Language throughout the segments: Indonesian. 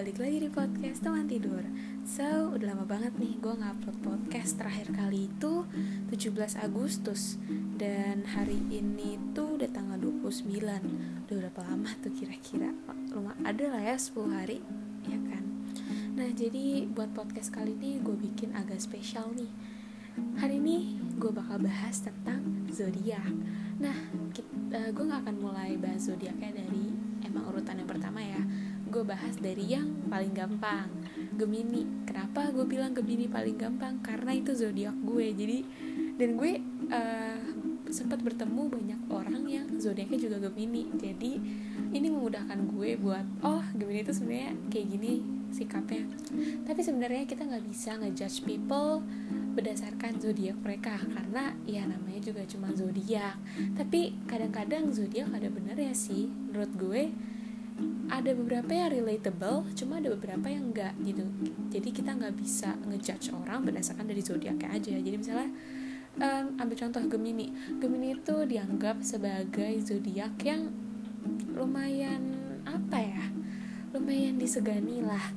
balik lagi di podcast teman tidur. So, udah lama banget nih gue ngupload podcast terakhir kali itu 17 Agustus. Dan hari ini tuh udah tanggal 29 Udah berapa lama tuh kira-kira? Lumayan ada lah ya 10 hari Ya kan? Nah, jadi buat podcast kali ini gue bikin agak spesial nih. Hari ini gue bakal bahas tentang zodiak. Nah, eh, gue gak akan mulai bahas zodiaknya dari emang urutan yang pertama ya gue bahas dari yang paling gampang. Gemini. Kenapa gue bilang Gemini paling gampang? Karena itu zodiak gue. Jadi dan gue uh, sempat bertemu banyak orang yang zodiaknya juga Gemini. Jadi ini memudahkan gue buat oh Gemini itu sebenarnya kayak gini sikapnya. Tapi sebenarnya kita nggak bisa ngejudge people berdasarkan zodiak mereka. Karena ya namanya juga cuma zodiak. Tapi kadang-kadang zodiak ada bener ya sih menurut gue ada beberapa yang relatable cuma ada beberapa yang enggak gitu. Jadi kita nggak bisa ngejudge orang berdasarkan dari zodiaknya aja. Jadi misalnya um, ambil contoh Gemini. Gemini itu dianggap sebagai zodiak yang lumayan apa ya lumayan disegani lah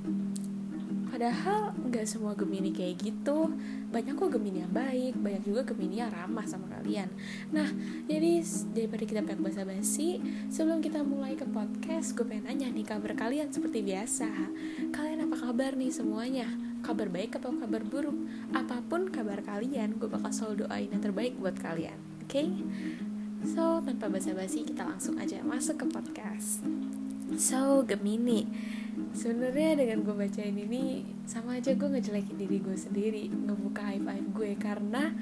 padahal nggak semua Gemini kayak gitu. Banyak kok Gemini yang baik banyak juga Gemini yang ramah sama kalian. Nah jadi daripada kita pengen basa-basi sebelum kita mulai ke podcast gue pengen nanya nih kabar kalian seperti biasa. Kalian apa kabar nih semuanya? Kabar baik atau kabar buruk? Apa pun kabar kalian gue bakal selalu doain yang terbaik buat kalian oke? Okay? so tanpa basa-basi kita langsung aja masuk ke podcast so Gemini. Sebenarnya dengan gue bacain ini sama aja gue ngejelekin diri gue sendiri ngebuka high five gue. Karena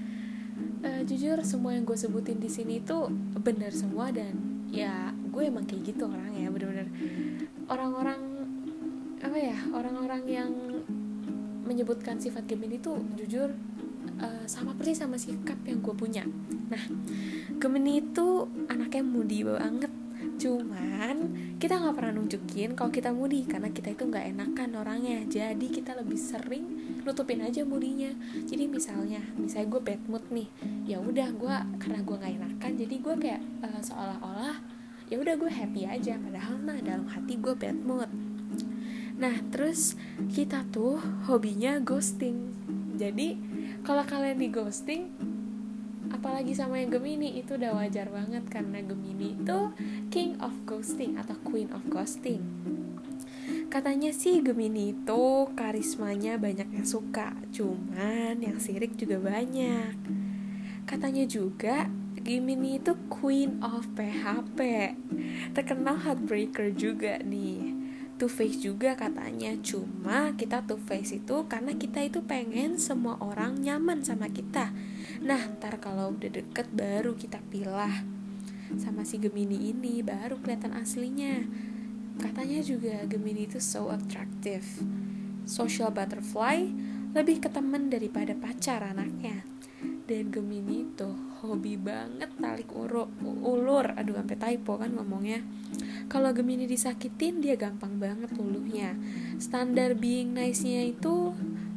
uh, jujur semua yang gue sebutin di sini itu benar semua dan ya gue emang kayak gitu orang ya bener-bener. Orang-orang apa ya orang-orang yang menyebutkan sifat Gemini itu jujur uh, sama persis sama sikap yang gue punya. Nah Gemini itu anaknya mudi banget cuman kita nggak pernah nunjukin kalau kita mudi karena kita itu nggak enakan orangnya. Jadi kita lebih sering nutupin aja mudinya. Jadi misalnya misalnya gue bad mood nih ya udah gue karena gue nggak enakan jadi gue kayak uh, seolah-olah ya udah gue happy aja. Padahal nah dalam hati gue bad mood. Nah terus kita tuh hobinya ghosting. Jadi kalau kalian di ghosting apalagi sama yang Gemini itu udah wajar banget karena Gemini itu king of ghosting atau queen of ghosting. Katanya sih Gemini itu karismanya banyak yang suka cuman yang sirik juga banyak. Katanya juga Gemini itu queen of PHP terkenal heartbreaker juga nih. Two face juga katanya cuma kita two face itu karena kita itu pengen semua orang nyaman sama kita Nah, ntar kalau udah deket baru kita pilah sama si Gemini ini baru kelihatan aslinya. Katanya juga Gemini itu so attractive. Social butterfly lebih ke temen daripada pacar anaknya. Dan Gemini itu hobi banget tarik uru, ulur. Aduh, sampai typo kan ngomongnya. Kalau Gemini disakitin dia gampang banget luluhnya. Standar being nice-nya itu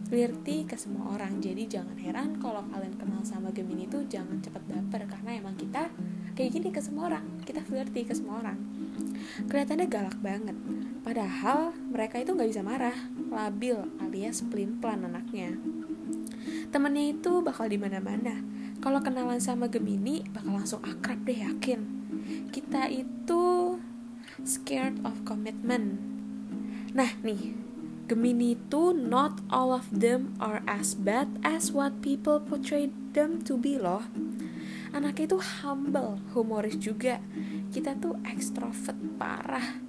flirty ke semua orang. Jadi jangan heran kalau kalian kenal sama Gemini itu jangan cepat baper karena emang kita kayak gini ke semua orang. Kita flirty ke semua orang. Kelihatannya galak banget. Padahal mereka itu nggak bisa marah. Labil alias pelin pelan anaknya. Temennya itu bakal di mana mana kalau kenalan sama Gemini bakal langsung akrab deh yakin. Kita itu scared of commitment. Nah nih Gemini itu not all of them are as bad as what people portray them to be loh. Anaknya itu humble, humoris juga. Kita tuh ekstrovert parah.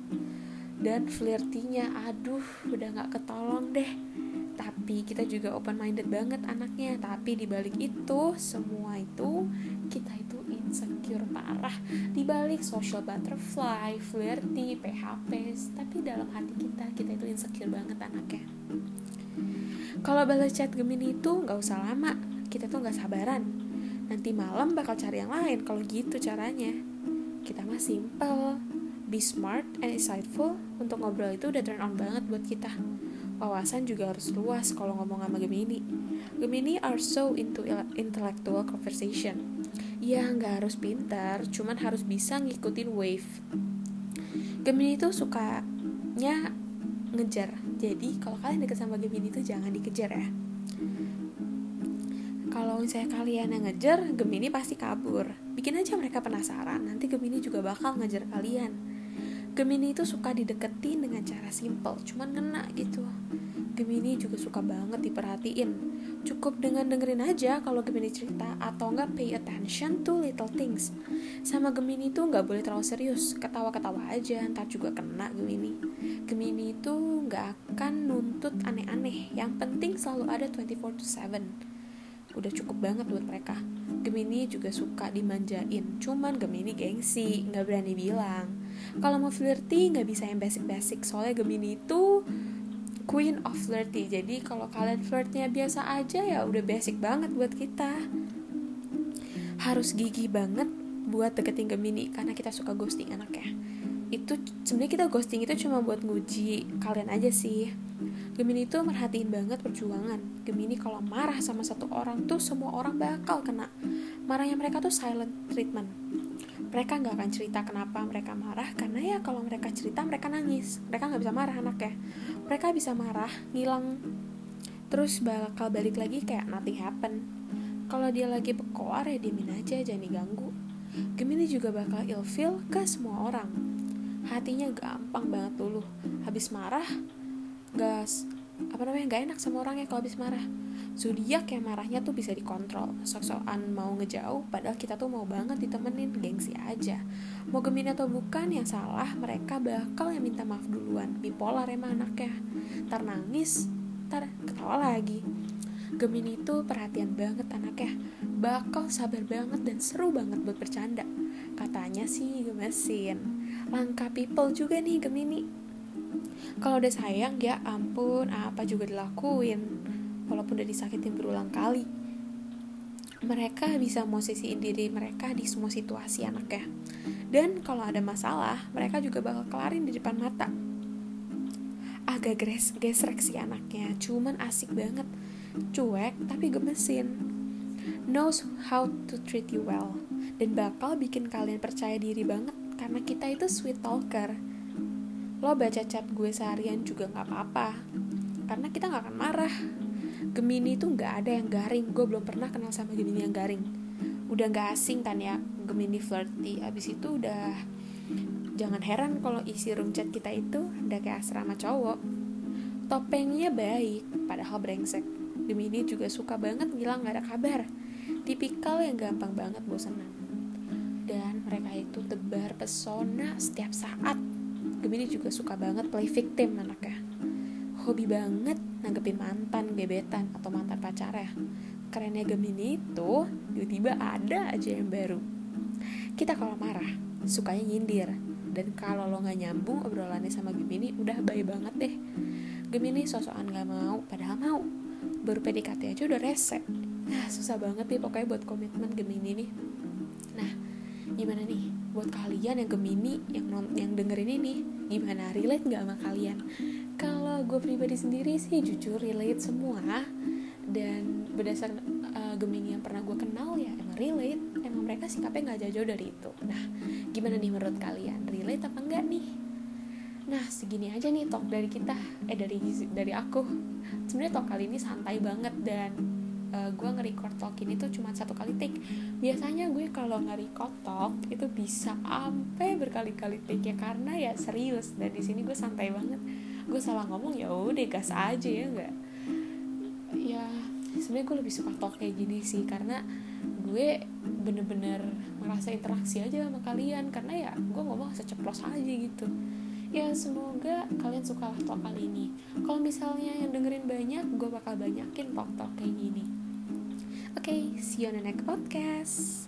Dan flirtinya, aduh udah gak ketolong deh. Tapi kita juga open minded banget anaknya. Tapi dibalik itu, semua itu balik social butterfly, flirty, PHP, tapi dalam hati kita kita itu insecure banget anaknya. Kalau balas chat Gemini itu nggak usah lama, kita tuh nggak sabaran. Nanti malam bakal cari yang lain kalau gitu caranya. Kita mah simple, be smart and insightful untuk ngobrol itu udah turn on banget buat kita. Wawasan juga harus luas kalau ngomong sama Gemini. Gemini are so into intellectual conversation ya nggak harus pintar cuman harus bisa ngikutin wave. Gemini itu sukanya ngejar. Jadi kalau kalian deket sama Gemini itu jangan dikejar ya. Kalau misalnya kalian yang ngejar Gemini pasti kabur. Bikin aja mereka penasaran nanti Gemini juga bakal ngejar kalian. Gemini itu suka dideketin dengan cara simple cuman ngena gitu Gemini juga suka banget diperhatiin. Cukup dengan dengerin aja kalau Gemini cerita atau nggak pay attention to little things. Sama Gemini itu nggak boleh terlalu serius ketawa-ketawa aja ntar juga kena Gemini. Gemini itu nggak akan nuntut aneh-aneh yang penting selalu ada 24 to 7 udah cukup banget buat mereka. Gemini juga suka dimanjain cuman Gemini gengsi nggak berani bilang. Kalau mau flirty nggak bisa yang basic-basic soalnya Gemini itu queen of flirty jadi kalau kalian flirtnya biasa aja ya udah basic banget buat kita harus gigi banget buat deketin Gemini karena kita suka ghosting anaknya itu sebenarnya kita ghosting itu cuma buat nguji kalian aja sih Gemini itu merhatiin banget perjuangan. Gemini kalau marah sama satu orang tuh semua orang bakal kena. Marahnya mereka tuh silent treatment. Mereka nggak akan cerita kenapa mereka marah karena ya kalau mereka cerita mereka nangis. Mereka nggak bisa marah anaknya. Mereka bisa marah, ngilang, terus bakal balik lagi kayak nothing happen. Kalau dia lagi berkoar ya diemin aja, jangan diganggu. Gemini juga bakal ilfeel ke semua orang. Hatinya gampang banget dulu. Habis marah, gas apa namanya gak enak sama orangnya kalau habis marah. Zodiak yang marahnya tuh bisa dikontrol. Sok-sokan mau ngejauh padahal kita tuh mau banget ditemenin gengsi aja. Mau Gemini atau bukan yang salah mereka bakal yang minta maaf duluan. Bipolar emang anaknya. Ntar nangis ntar ketawa lagi. Gemini itu perhatian banget anaknya. Bakal sabar banget dan seru banget buat bercanda. Katanya sih gemesin. Langka people juga nih Gemini kalau udah sayang ya ampun apa juga dilakuin? Walaupun udah disakitin berulang kali. Mereka bisa posisiin diri mereka di semua situasi anaknya. Dan kalau ada masalah mereka juga bakal kelarin di depan mata. Agak gres gesrek sih anaknya cuman asik banget. Cuek tapi gemesin. Knows how to treat you well. Dan bakal bikin kalian percaya diri banget karena kita itu sweet talker lo baca chat gue seharian juga nggak apa-apa. Karena kita nggak akan marah. Gemini itu nggak ada yang garing. Gue belum pernah kenal sama Gemini yang garing. Udah nggak asing kan ya Gemini flirty. Abis itu udah jangan heran kalau isi room chat kita itu udah kayak asrama cowok. Topengnya baik padahal brengsek. Gemini juga suka banget ngilang gak ada kabar. Tipikal yang gampang banget bosenan. Dan mereka itu tebar pesona setiap saat Gemini juga suka banget play victim anaknya. Hobi banget nanggepin mantan gebetan atau mantan pacar ya. Kerennya Gemini itu tiba-tiba ada aja yang baru. Kita kalau marah sukanya nyindir. Dan kalau lo nggak nyambung obrolannya sama Gemini udah baik banget deh. Gemini sosokan nggak mau padahal mau. Baru PDKT aja udah rese. Nah susah banget nih pokoknya buat komitmen Gemini nih. Nah gimana nih? Buat kalian yang Gemini yang non yang dengerin ini gimana? Relate nggak sama kalian? Kalau gue pribadi sendiri sih jujur relate semua. Dan berdasarkan uh, Gemini yang pernah gue kenal ya emang relate. Emang mereka sikapnya nggak jauh-jauh dari itu. Nah gimana nih menurut kalian? Relate apa enggak nih? Nah segini aja nih talk dari kita. Eh dari dari aku. Sebenarnya talk kali ini santai banget dan uh, gue nge-record talk ini tuh cuma satu kali take. Biasanya gue kalau nge-record talk itu bisa sampai berkali-kali take ya karena ya serius dan di sini gue santai banget. Gue salah ngomong ya udah gas aja ya enggak ya sebenarnya gue lebih suka talk kayak gini sih karena gue bener-bener merasa interaksi aja sama kalian karena ya gue ngomong seceplos aja gitu. Ya semoga kalian suka talk kali ini. Kalau misalnya yang dengerin banyak gue bakal banyakin talk talk kayak gini Okay, see you on the next podcast.